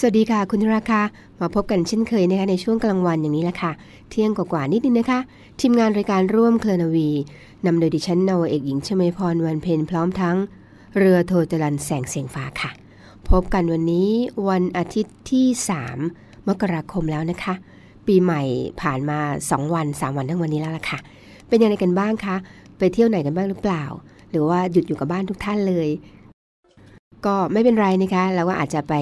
สวัสดีค่ะ คุณราคามาพบกันเช่นเคยนะคะในช่วงกลางวันอย่างนี้แหละค่ะ เที่ยงกว่าๆนิดนึงนะคะ ทีมงานรายการร่วมเคลนาวีนำโดยดิฉันนาวเอกหญิงชมพรวันเพ็ญพร้อมทั้ง เรือโทจรันแสงเสียงฟ้าค่ะ พบกันวันนี้วันอาทิตย์ที่ 3 มกราคมแล้วนะคะ ปีใหม่ผ่านมา 2 วัน 3 วันทั้งวันนี้แล้วล่ะค่ะ เป็นยังไงกันบ้างคะไปเที่ยวไหนกันบ้างหรือเปล่า หรือว่าหยุดอยู่กับบ้านทุกท่านเลย ก็ไม่เป็นไรนะคะเราก็อาจจะไป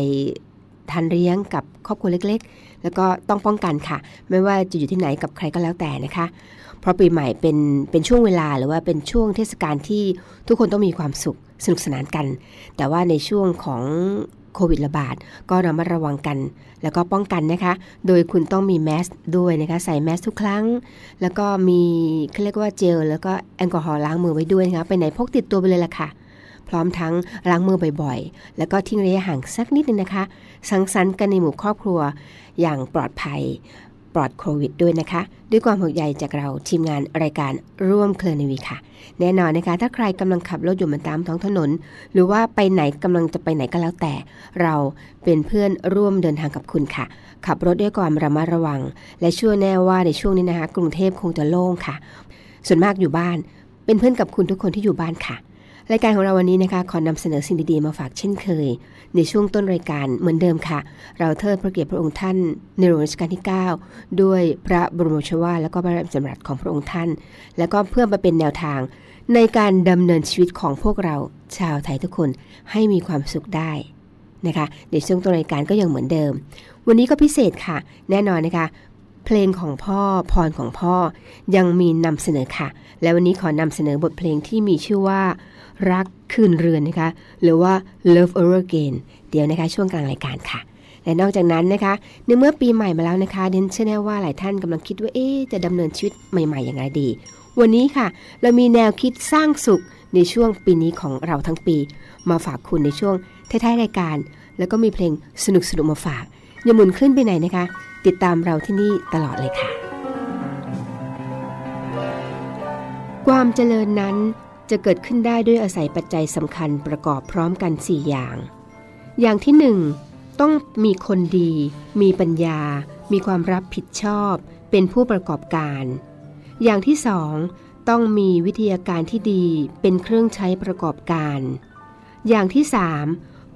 ทานเลี้ยงกับครอบครัวเล็กๆ แล้วก็ต้องป้องกันค่ะ ไม่ว่าจะอยู่ที่ไหนกับใครก็แล้วแต่นะคะ เพราะปีใหม่เป็นเป็นช่วงเวลาหรือว่าเป็นช่วงเทศกาลที่ทุกคนต้องมีความสุขสนุกสนานกัน แต่ว่าในช่วงของโควิดระบาดก็ระมัดระวังกัน แล้วก็ป้องกันนะคะ โดยคุณต้องมีแมสด้วยนะคะ ใส่แมสทุกครั้ง แล้วก็มีเขาเรียกว่าเจลแล้วก็แอลกอฮอล์ล้างมือไว้ด้วยนะคะ ไปไหนพกติดตัวไปเลยล่ะค่ะ พร้อมทั้งล้างมือบ่อยๆ แล้วก็ทิ้งระยะห่างสักนิดนึงนะคะ สังสรรค์กันในหมู่ครอบครัวอย่างปลอดภัยปลอดโควิดด้วยนะคะ ด้วยความห่วงใยจากเราทีมงานรายการร่วมเคลนวีค่ะ แน่นอนนะคะ ถ้าใครกำลังขับรถอยู่บนตามท้องถนน หรือว่าไปไหนกำลังจะไปไหนก็แล้วแต่ เราเป็นเพื่อนร่วมเดินทางกับคุณค่ะ ขับรถด้วยความระมัดระวัง และเชื่อแน่ว่าในช่วงนี้นะคะ กรุงเทพคงจะโล่งค่ะ ส่วนมากอยู่บ้าน เป็นเพื่อนกับคุณทุกคนที่อยู่บ้านค่ะ รายการของเราวันนี้นะคะขอนำเสนอสิ่งดีๆมาฝากเช่นเคย ในช่วงต้นรายการเหมือนเดิมค่ะ เราเทิดพระเกียรติพระองค์ท่านในหลวงรัชกาลที่ 9 ด้วยพระบรมชวาและก็พระราชดำรัสของพระองค์ท่าน แล้วก็เพื่อมาเป็นแนวทาง ในการดำเนินชีวิตของพวกเราชาวไทยทุกคนให้มีความสุขได้นะคะในช่วงต้นรายการก็ยังเหมือนเดิม วันนี้ก็พิเศษค่ะ แน่นอนนะคะเพลงของพ่อพรของพ่อยังมีนำเสนอค่ะ และวันนี้ขอนำเสนอบทเพลงที่มีชื่อว่า รักคืนเรือนนะคะ หรือว่า Love Over Again เดี๋ยวนะคะ ช่วงกลางรายการค่ะ และนอกจากนั้นนะคะ ในเมื่อปีใหม่มาแล้วนะคะเดนเชื่อแน่ว่าหลายท่านกำลังคิดว่าเอ๊จะดำเนินชีวิตใหม่ ๆ อย่างไรดี วันนี้ค่ะ เรามีแนวคิดสร้างสุขในช่วงปีนี้ของเราทั้งปี มาฝากคุณในช่วงท้ายๆรายการ แล้วก็มีเพลงสนุกๆมาฝากอย่าหมุนขึ้นไปไหนนะคะ ติดตามเราที่นี่ตลอดเลยค่ะ ความเจริญนั้น จะเกิดขึ้นได้ด้วยอาศัยปัจจัยสำคัญประกอบพร้อมกัน 4 อย่าง อย่างที่ 1 ต้องมีคนดี มีปัญญา มีความรับผิดชอบ เป็นผู้ประกอบการ อย่างที่สองต้องมีวิทยาการที่ดี เป็นเครื่องใช้ประกอบการ อย่างที่สาม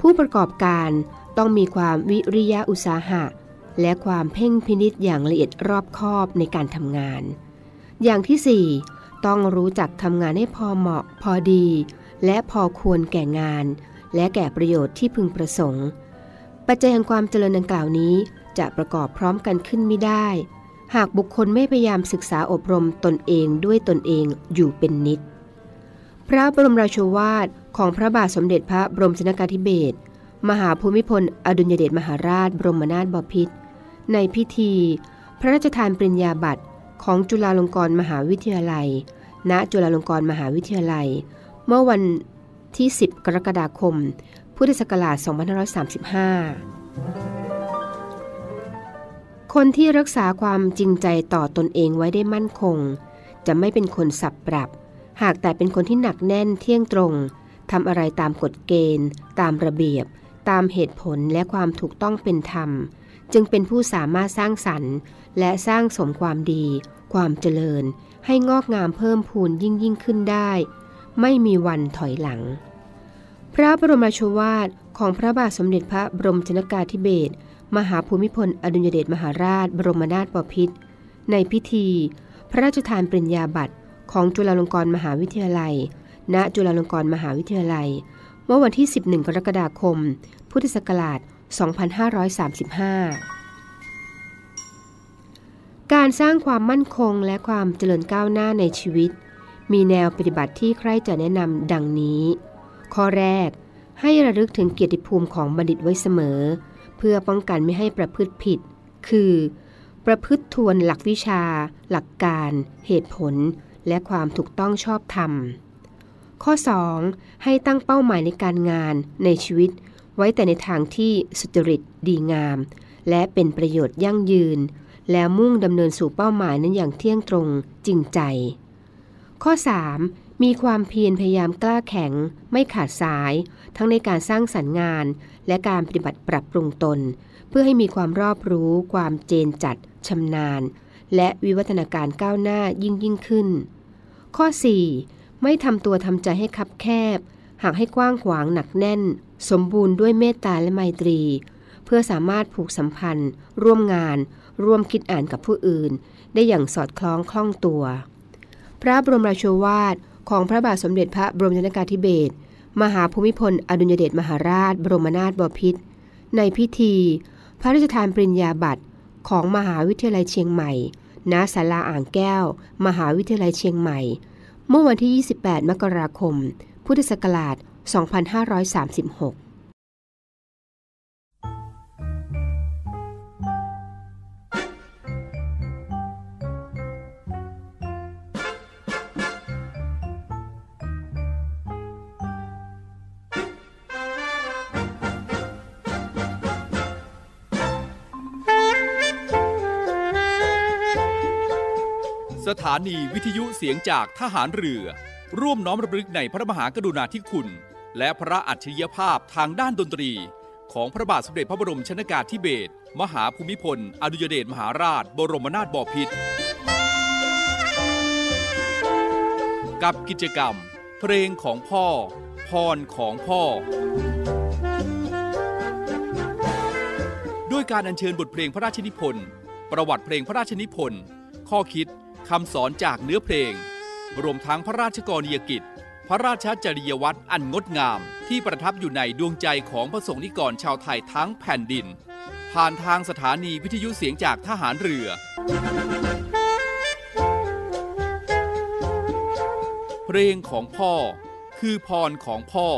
ผู้ประกอบการต้องมีความวิริยะอุตสาหะ และความเพ่งพินิษอย่างละเอียดรอบคอบในการทำงาน อย่างที่สี่ ต้องรู้จักทำงานให้พอเหมาะพอดี และพอควรแก่งาน และแก่ประโยชน์ที่พึงประสงค์ ปัจจัยแห่งความเจริญดังกล่าวนี้จะประกอบพร้อมกันขึ้นไม่ได้ หากบุคคลไม่พยายามศึกษาอบรมตนเองด้วยตนเองอยู่เป็นนิด พระบรมราโชวาทของพระบาทสมเด็จพระบรมชนกาธิเบศรมหาภูมิพล อดุลยเดชมหาราช บรมนาถบพิตรในพิธี พระราชทานปริญญาบัตรของจุฬาลงกรณ์มหาวิทยาลัย ณจุฬาลงกรณ์มหาวิทยาลัย เมื่อวันที่ 10 กรกฎาคม พุทธศักราช 2535 คนที่รักษาความจริงใจต่อตนเองไว้ได้มั่นคง จะไม่เป็นคนสับปรับ หากแต่เป็นคนที่หนักแน่นเที่ยงตรงทำอะไรตามกฎเกณฑ์ ตามระเบียบ ตามเหตุผลและความถูกต้องเป็นธรรม จึงเป็นผู้สามารถสร้างสรรค์ และสร้างสมความดี ความเจริญ ให้งอกงามเพิ่มพูนยิ่งยิ่งขึ้นได้ ไม่มีวันถอยหลัง พระบรมราชวาทของพระบาทสมเด็จพระบรมชนกาธิเบศรมหาภูมิพลอดุลยเดชมหาราช บรมนาถบพิตรในพิธี พระราชทานปริญญาบัตรของจุฬาลงกรณ์มหาวิทยาลัย ณ จุฬาลงกรณ์มหาวิทยาลัย มื่อวันที่ 11 กรกฎาคม พุทธศักราช 2535 การสร้างความมั่นคงและความเจริญก้าวหน้าในชีวิต มีแนวปฏิบัติที่ใครจะแนะนำดังนี้ ข้อแรก ให้ระลึกถึงเกียรติภูมิของบัณฑิตไว้เสมอ เพื่อป้องกันไม่ให้ประพฤติผิด คือ ประพฤติทวนหลักวิชา หลักการ เหตุผล และความถูกต้องชอบธรรม ข้อ 2. ให้ตั้งเป้าหมายในการงานในชีวิต ไว้แต่ในทางที่สุจริตดีงาม และเป็นประโยชน์ยั่งยืน แล้วมุ่งดำเนินสู่เป้าหมายนั้นอย่างเที่ยงตรงจริงใจ ข้อ 3. มีความเพียรพยายามกล้าแข็ง ไม่ขาดสาย ทั้งในการสร้างสรรค์งาน และการปฏิบัติปรับปรุงตน เพื่อให้มีความรอบรู้ ความเจนจัดชำนาญ และวิวัฒนาการก้าวหน้ายิ่งยิ่งขึ้น ข้อ 4. ไม่ทำตัวทำใจให้คับแคบ หากให้กว้างขวางหนักแน่น สมบูรณ์ด้วยเมตตาและไมตรี เพื่อสามารถผูกสัมพันธ์ ร่วมงาน ร่วมคิดอ่านกับผู้อื่น ได้อย่างสอดคล้องคล่องตัว พระบรมราโชวาทของพระบาทสมเด็จพระบรมชนกาธิเบศรมหาภูมิพลอดุลยเดชมหาราช บรมนาถบพิตรในพิธี พระราชทานปริญญาบัตรของมหาวิทยาลัยเชียงใหม่ ณ ศาลาอ่างแก้ว มหาวิทยาลัยเชียงใหม่ เมื่อวันที่ 28 มกราคม พุทธศักราช 2536 สถานีวิทยุเสียงจากทหารเรือ ร่วมน้อมรำลึกในพระมหากรุณาธิคุณ และพระอัจฉริยภาพทางด้านดนตรี ของพระบาทสมเด็จพระบรมชนากาธิเบศรมหาภูมิพล อดุยเดชมหาราช บรมนาถบพิตรกับกิจกรรม เพลงของพ่อ พรของพ่อ ด้วยการอัญเชิญบทเพลงพระราชนิพนธ์ ประวัติเพลงพระราชนิพนธ์ ข้อคิด คำสอนจากเนื้อเพลง รวมทั้งพระราชกรณียกิจ พระราชจริยวัตรอันงดงาม ที่ประทับอยู่ในดวงใจของพระสงฆ์นิกรชาวไทยทั้งแผ่นดิน ผ่านทางสถานีวิทยุเสียงจากทหารเรือ เพลงของพ่อ คือพรของพ่อ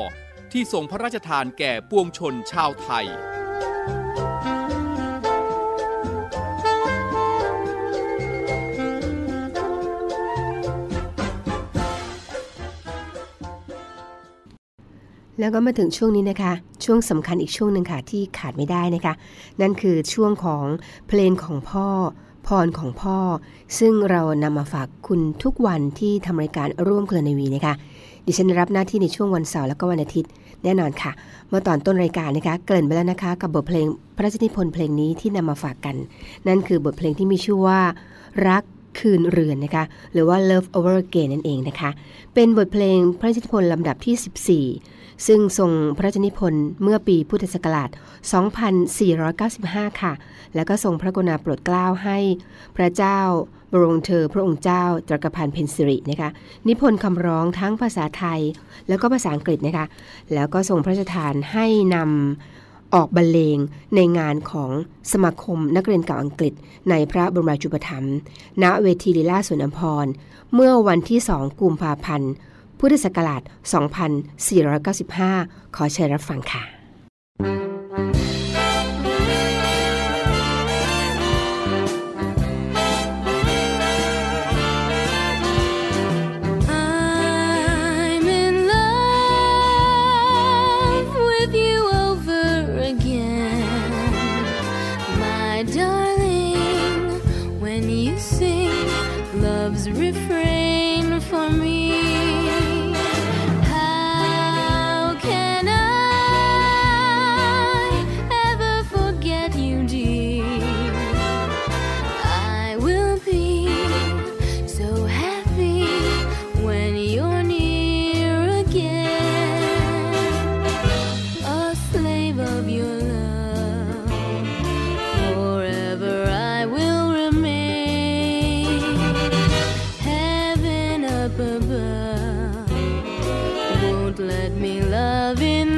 ที่ทรงพระราชทานแก่ปวงชนชาวไทย แล้วก็มาถึงช่วงนี้นะคะ ช่วงสำคัญอีกช่วงหนึ่งค่ะที่ขาดไม่ได้นะคะ นั่นคือช่วงของเพลงของพ่อ พรของพ่อ ซึ่งเรานำมาฝากคุณทุกวันที่ทำรายการร่วมเคลนวีนะคะดิฉันรับหน้าที่ในช่วงวันเสาร์แล้วก็วันอาทิตย์แน่นอนค่ะ เมื่อตอนต้นรายการนะคะเกริ่นไปแล้วนะคะ กับบทเพลงพระราชนิพนธ์เพลงนี้ที่นำมาฝากกัน นั่นคือบทเพลงที่มีชื่อว่า รักคืนเรือนนะคะ หรือว่า Love Over Again นั่นเองนะคะ เป็นบทเพลงพระราชนิพนธ์ลำดับที่ 14 ซึ่งทรงพระราชนิพนธ์เมื่อปีพุทธศักราช 2495 ค่ะ แล้วก็ทรงพระกรุณาโปรดเกล้าให้พระเจ้าบรมเธอพระองค์เจ้าจักรพันธ์เพนสิรินะคะนิพนธ์คำร้องทั้งภาษาไทย แล้วก็ภาษาอังกฤษนะคะแล้วก็ทรงพระราชทานให้นำออกบรรเลงในงานของสมาคมนักเรียนเก่าอังกฤษ ในพระบรมราชูปถัมภ์ณเวทีลีลาสวนอัมพร เมื่อวันที่ 2 กุมภาพันธ์ พุทธศักราช 2495 ขอเชิญรับฟังค่ะ let me love in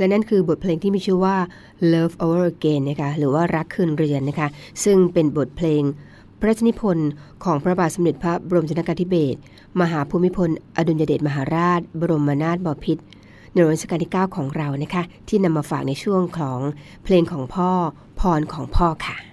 และนั่นคือบทเพลงที่มีชื่อว่า Love Over Again นะคะหรือว่ารักคืนเรือนนะคะซึ่งเป็นบทเพลงพระราชนิพนธ์ของพระบาทสมเด็จพระบรมชนกาธิเบศรมหาภูมิพล อดุลยเดชมหาราช บรมนาถบพิตรในรัชกาลที่ 9 ของเรานะคะที่นำมาฝากในช่วงของเพลงของพ่อพรของพ่อค่ะ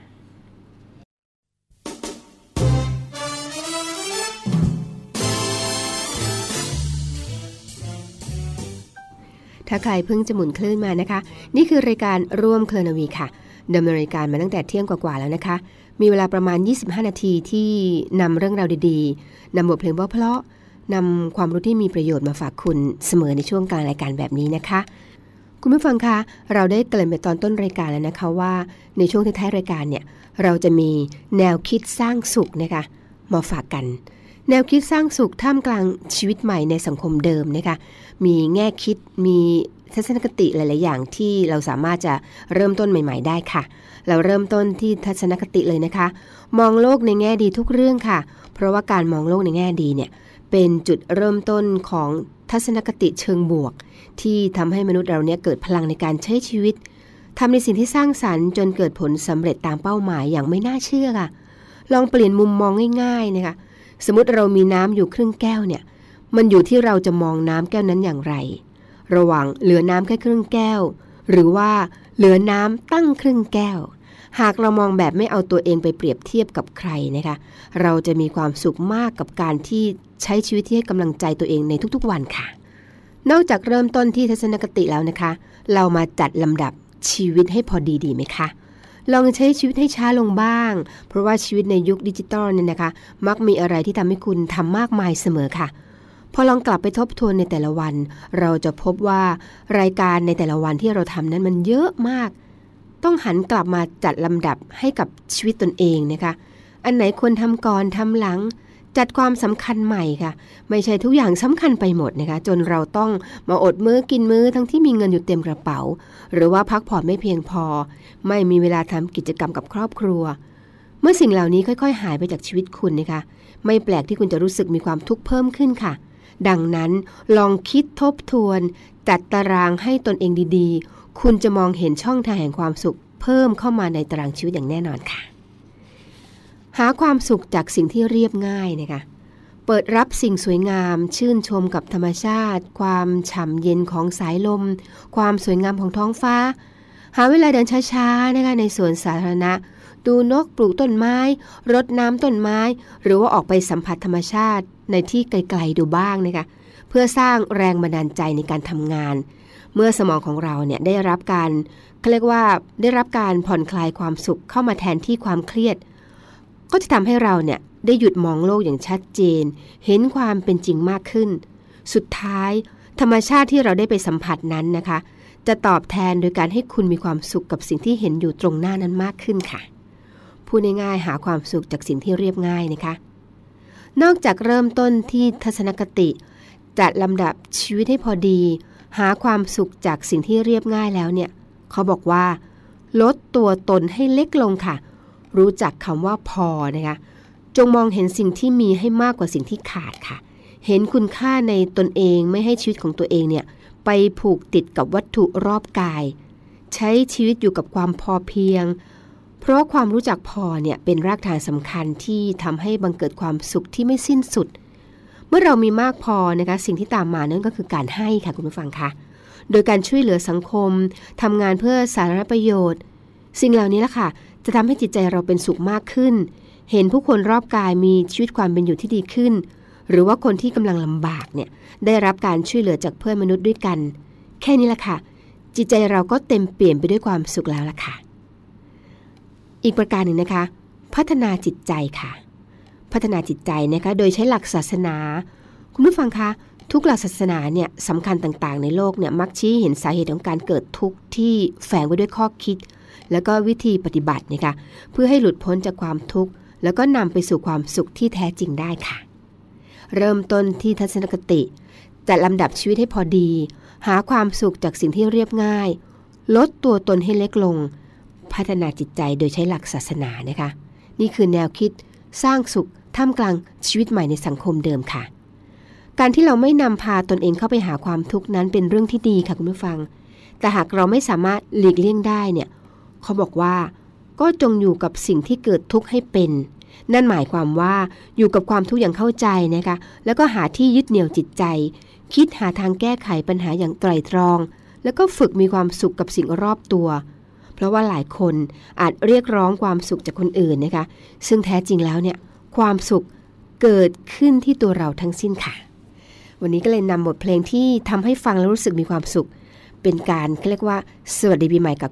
ถ้าใครเพิ่งจะหมุนคลื่นมานะคะ นี่คือรายการร่วมเคลนวีค่ะดำเนินรายการมาตั้งแต่เที่ยงกว่าๆแล้วนะคะ มีเวลาประมาณ 25 นาทีที่นำเรื่องราวดีๆนำบทเพลงเพราะๆนำความรู้ที่มีประโยชน์มาฝากคุณเสมอในช่วงกลางรายการแบบนี้นะคะ คุณผู้ฟังคะเราได้เกริ่นไปตอนต้นรายการแล้วนะคะว่า ในช่วงท้ายๆรายการเนี่ยเราจะมีแนวคิดสร้างสุขนะคะมาฝากกัน แนวคิดสร้างสุขท่ามกลางชีวิตใหม่ในสังคมเดิมนะคะ มีแง่คิด มีทัศนคติหลาย ๆ อย่างที่เราสามารถจะเริ่มต้นใหม่ ๆ ได้ค่ะ เราเริ่มต้นที่ทัศนคติเลยนะคะ มองโลกในแง่ดีทุกเรื่องค่ะ เพราะว่าการมองโลกในแง่ดีเนี่ยเป็นจุดเริ่มต้นของทัศนคติเชิงบวก ที่ทำให้มนุษย์เราเนี่ยเกิดพลังในการใช้ชีวิตทำในสิ่งที่สร้างสรรค์จนเกิดผลสำเร็จตามเป้าหมายอย่างไม่น่าเชื่อค่ะ ลองเปลี่ยนมุมมองง่าย ๆ นะคะ สมมติเรามีน้ำอยู่ครึ่งแก้วเนี่ย มันอยู่ที่เราจะมองน้ำแก้วนั้นอย่างไร ระหว่างเหลือน้ำแค่ครึ่งแก้ว หรือว่าเหลือน้ำตั้งครึ่งแก้ว หากเรามองแบบไม่เอาตัวเองไปเปรียบเทียบกับใครนะคะ เราจะมีความสุขมากกับการที่ใช้ชีวิตที่ให้กำลังใจตัวเองในทุกๆวันค่ะ นอกจากเริ่มต้นที่ทัศนคติแล้วนะคะ เรามาจัดลำดับชีวิตให้พอดีดีไหมคะ ลองใช้ชีวิตให้ช้าลงบ้าง เพราะว่าชีวิตในยุคดิจิตอลเนี่ยนะคะ มักมีอะไรที่ทำให้คุณทำมากมายเสมอค่ะ พอลองกลับไปทบทวนในแต่ละวัน เราจะพบว่ารายการในแต่ละวันที่เราทำนั้นมันเยอะมาก ต้องหันกลับมาจัดลำดับให้กับชีวิตตนเองนะคะ อันไหนควรทำก่อนทำหลัง จัดความสำคัญใหม่ค่ะ ไม่ใช่ทุกอย่างสำคัญไปหมดนะคะ จนเราต้องมาอดมื้อกินมื้อทั้งที่มีเงินอยู่เต็มกระเป๋า หรือว่าพักผ่อนไม่เพียงพอ ไม่มีเวลาทำกิจกรรมกับครอบครัว เมื่อสิ่งเหล่านี้ค่อย ๆ หายไปจากชีวิตคุณนะคะ ไม่แปลกที่คุณจะรู้สึกมีความทุกข์เพิ่มขึ้นค่ะ ดังนั้นลองคิดทบทวน จัดตารางให้ตนเองดีๆ คุณจะมองเห็นช่องทางแห่งความสุข เพิ่มเข้ามาในตารางชีวิตอย่างแน่นอนค่ะ หาความสุขจากสิ่งที่เรียบง่ายนะคะเปิดรับสิ่งสวยงาม ชื่นชมกับธรรมชาติ ความฉ่ำเย็นของสายลม ความสวยงามของท้องฟ้า หาเวลาเดินช้าๆนะคะในสวนสาธารณะ ดูนกปลูกต้นไม้ รดน้ำต้นไม้ หรือว่าออกไปสัมผัสธรรมชาติในที่ไกลๆดูบ้างนะคะเพื่อสร้างแรงบันดาลใจในการทำงาน เมื่อสมองของเราเนี่ยได้รับการเขาเรียกว่าได้รับการผ่อนคลายความสุขเข้ามาแทนที่ความเครียด ก็จะทำให้เราเนี่ยได้หยุดมองโลกอย่างชัดเจน เห็นความเป็นจริงมากขึ้น สุดท้าย ธรรมชาติที่เราได้ไปสัมผัสนั้นนะคะ จะตอบแทนโดยการให้คุณมีความสุขกับสิ่งที่เห็นอยู่ตรงหน้านั้นมากขึ้นค่ะ พูดง่ายๆหาความสุขจากสิ่งที่เรียบง่ายนะคะ นอกจากเริ่มต้นที่ทัศนคติ จัดลำดับชีวิตให้พอดี หาความสุขจากสิ่งที่เรียบง่ายแล้วเนี่ย เขาบอกว่า ลดตัวตนให้เล็กลงค่ะ รู้จักคำว่าพอนะคะจงมองเห็นสิ่งที่มีให้มากกว่าสิ่งที่ขาดค่ะ เห็นคุณค่าในตนเองไม่ให้ชีวิตของตัวเองเนี่ยไปผูกติดกับวัตถุรอบกาย ใช้ชีวิตอยู่กับความพอเพียง เพราะความรู้จักพอเนี่ยเป็นรากฐานสำคัญที่ทำให้บังเกิดความสุขที่ไม่สิ้นสุด เมื่อเรามีมากพอนะคะสิ่งที่ตามมานั่นก็คือการให้ค่ะคุณผู้ฟังคะโดยการช่วยเหลือสังคมทำงานเพื่อสาธารณประโยชน์ สิ่งเหล่านี้แหละค่ะ จะทำให้จิตใจเราเป็นสุขมากขึ้น เห็นผู้คนรอบกายมีชีวิตความเป็นอยู่ที่ดีขึ้น หรือว่าคนที่กำลังลำบากเนี่ยได้รับการช่วยเหลือจากเพื่อนมนุษย์ด้วยกัน แค่นี้ละค่ะ จิตใจเราก็เต็มเปลี่ยนไปด้วยความสุขแล้วล่ะค่ะ อีกประการหนึ่งนะคะ พัฒนาจิตใจค่ะ พัฒนาจิตใจนะคะโดยใช้หลักศาสนา คุณผู้ฟังคะทุกหลักศาสนาเนี่ยสำคัญต่างๆ ในโลกเนี่ยมักชี้เห็นสาเหตุของการเกิดทุกข์ที่แฝงไว้ด้วยข้อคิด แล้วก็วิธีปฏิบัตินะคะเพื่อให้หลุดพ้นจากความทุกข์ แล้วก็นำไปสู่ความสุขที่แท้จริงได้ค่ะ เริ่มต้นที่ทัศนคติจัดลำดับชีวิตให้พอดี หาความสุขจากสิ่งที่เรียบง่าย ลดตัวตนให้เล็กลง พัฒนาจิตใจโดยใช้หลักศาสนานะคะ นี่คือแนวคิดสร้างสุขท่ามกลางชีวิตใหม่ในสังคมเดิมค่ะ การที่เราไม่นำพาตนเองเข้าไปหาความทุกข์นั้นเป็นเรื่องที่ดีค่ะคุณผู้ฟัง แต่หากเราไม่สามารถหลีกเลี่ยงได้เนี่ย เขาบอกว่า ก็จงอยู่กับสิ่งที่เกิดทุกข์ให้เป็น นั่นหมายความว่าอยู่กับความทุกข์อย่างเข้าใจนะคะ แล้วก็หาที่ยึดเหนี่ยวจิตใจ คิดหาทางแก้ไขปัญหาอย่างไตรตรอง แล้วก็ฝึกมีความสุขกับสิ่งรอบตัว เพราะว่าหลายคนอาจเรียกร้องความสุขจากคนอื่นนะคะ ซึ่งแท้จริงแล้วเนี่ยความสุขเกิดขึ้นที่ตัวเราทั้งสิ้นค่ะ วันนี้ก็เลยนำบทเพลงที่ทำให้ฟังแล้วรู้สึกมีความสุข เป็นการเรียกว่าสวัสดีปีใหม่กับ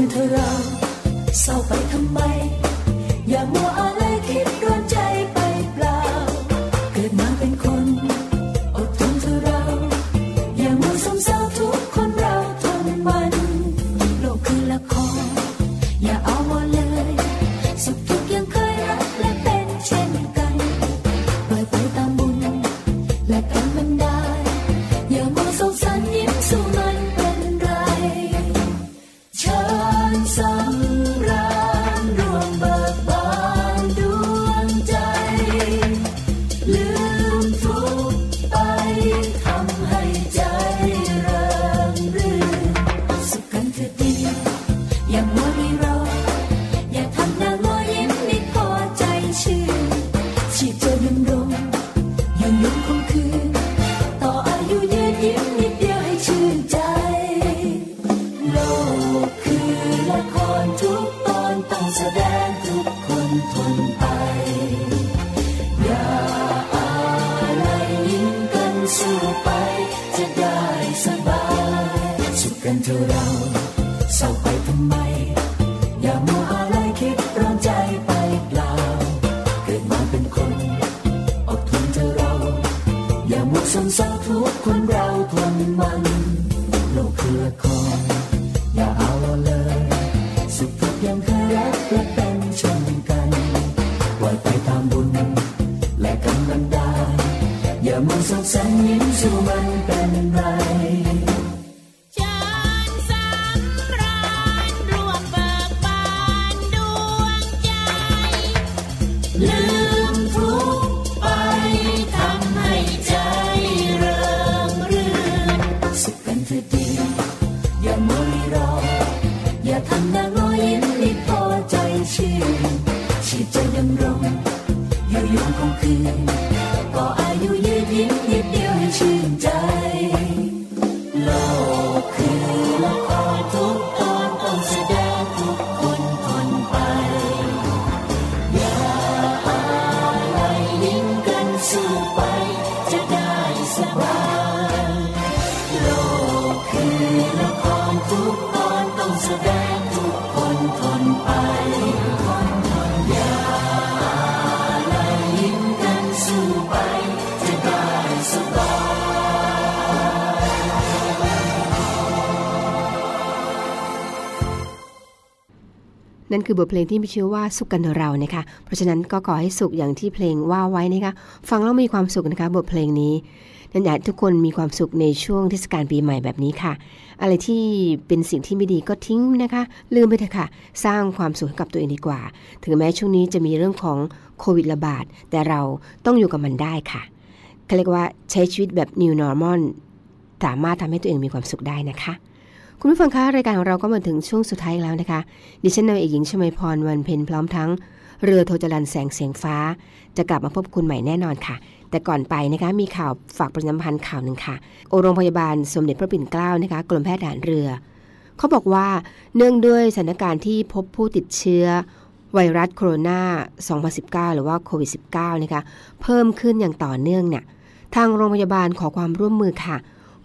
นเธอเราเศร้าไปทำไม อย่ามัวอะไราทำหน้างอยิ้มรีบพอใจชื่นชีพใจดำรงอยู่ยงคงคืนก็อายุยืนยิ้มนิดเดียวให้ชื่นใจ นั่นคือบทเพลงที่มีชื่อว่าสุขกันเถอะเรานะคะ เพราะฉะนั้นก็ขอให้สุขอย่างที่เพลงว่าไว้นะคะฟังแล้วมีความสุขนะคะบทเพลงนี้นั่นอยากให้ทุกคนมีความสุขในช่วงเทศกาลปีใหม่แบบนี้ค่ะ อะไรที่เป็นสิ่งที่ไม่ดีก็ทิ้งนะคะ ลืมไปเถอะค่ะ สร้างความสุขให้กับตัวเองดีกว่า ถึงแม้ช่วงนี้จะมีเรื่องของโควิดระบาด แต่เราต้องอยู่กับมันได้ค่ะเขาเรียกว่าใช้ชีวิตแบบ new normal สามารถทำให้ตัวเองมีความสุขได้นะคะ คุณผู้ฟังคะรายการของเราก็มาถึงช่วงสุดท้ายแล้วนะคะ ดิฉันนายเอกหญิงชมยพรวันเพ็ญพร้อมทั้ง เรือโทจรันแสงเสียงฟ้า จะกลับมาพบคุณใหม่แน่นอนค่ะ แต่ก่อนไปนะคะมีข่าวฝากประชาพันธ์ข่าวหนึ่งค่ะโอรงพยาบาลสมเด็จพระปิ่นเกล้านะคะกรมแพทย์ทหารเรือ เขาบอกว่าเนื่องด้วยสถานการณ์ที่พบผู้ติดเชื้อไวรัสโคโรนา2019 หรือว่าโควิด -19 นะคะเพิ่มขึ้นอย่างต่อเนื่องเนี่ยทางโรงพยาบาลขอความร่วมมือค่ะ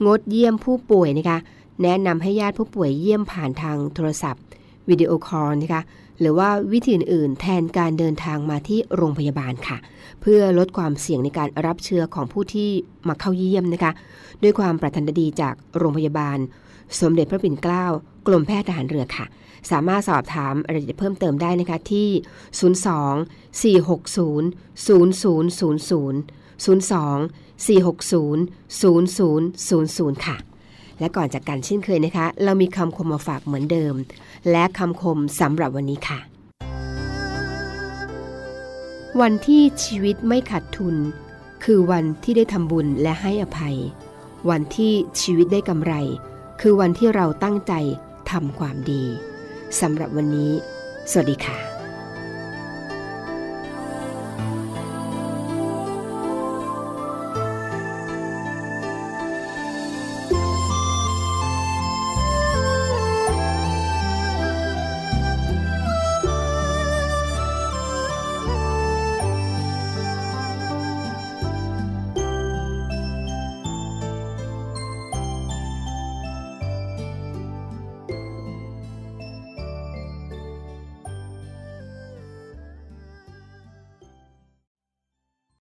งดเยี่ยมผู้ป่วยนะคะ แนะนำให้ญาติผู้ป่วยเยี่ยมผ่านทางโทรศัพท์วิดีโอคอลนะคะหรือว่าวิธีอื่นๆ แทนการเดินทางมาที่โรงพยาบาลค่ะ เพื่อลดความเสี่ยงในการรับเชื้อของผู้ที่มาเข้าเยี่ยมนะคะ ด้วยความปรารถนาดีจากโรงพยาบาล สมเด็จพระปิ่นเกล้ากรมแพทย์ทหารเรือค่ะ สามารถสอบถามรายละเอียดเพิ่มเติมได้นะคะที่ 02 460 0000 02 460 0000 ค่ะ และก่อนจากกันเช่นเคยนะคะ เรามีคำคมมาฝากเหมือนเดิม และคำคมสำหรับวันนี้ค่ะ วันที่ชีวิตไม่ขาดทุน คือวันที่ได้ทำบุญและให้อภัย วันที่ชีวิตได้กำไร คือวันที่เราตั้งใจทำความดีสำหรับวันนี้ สวัสดีค่ะ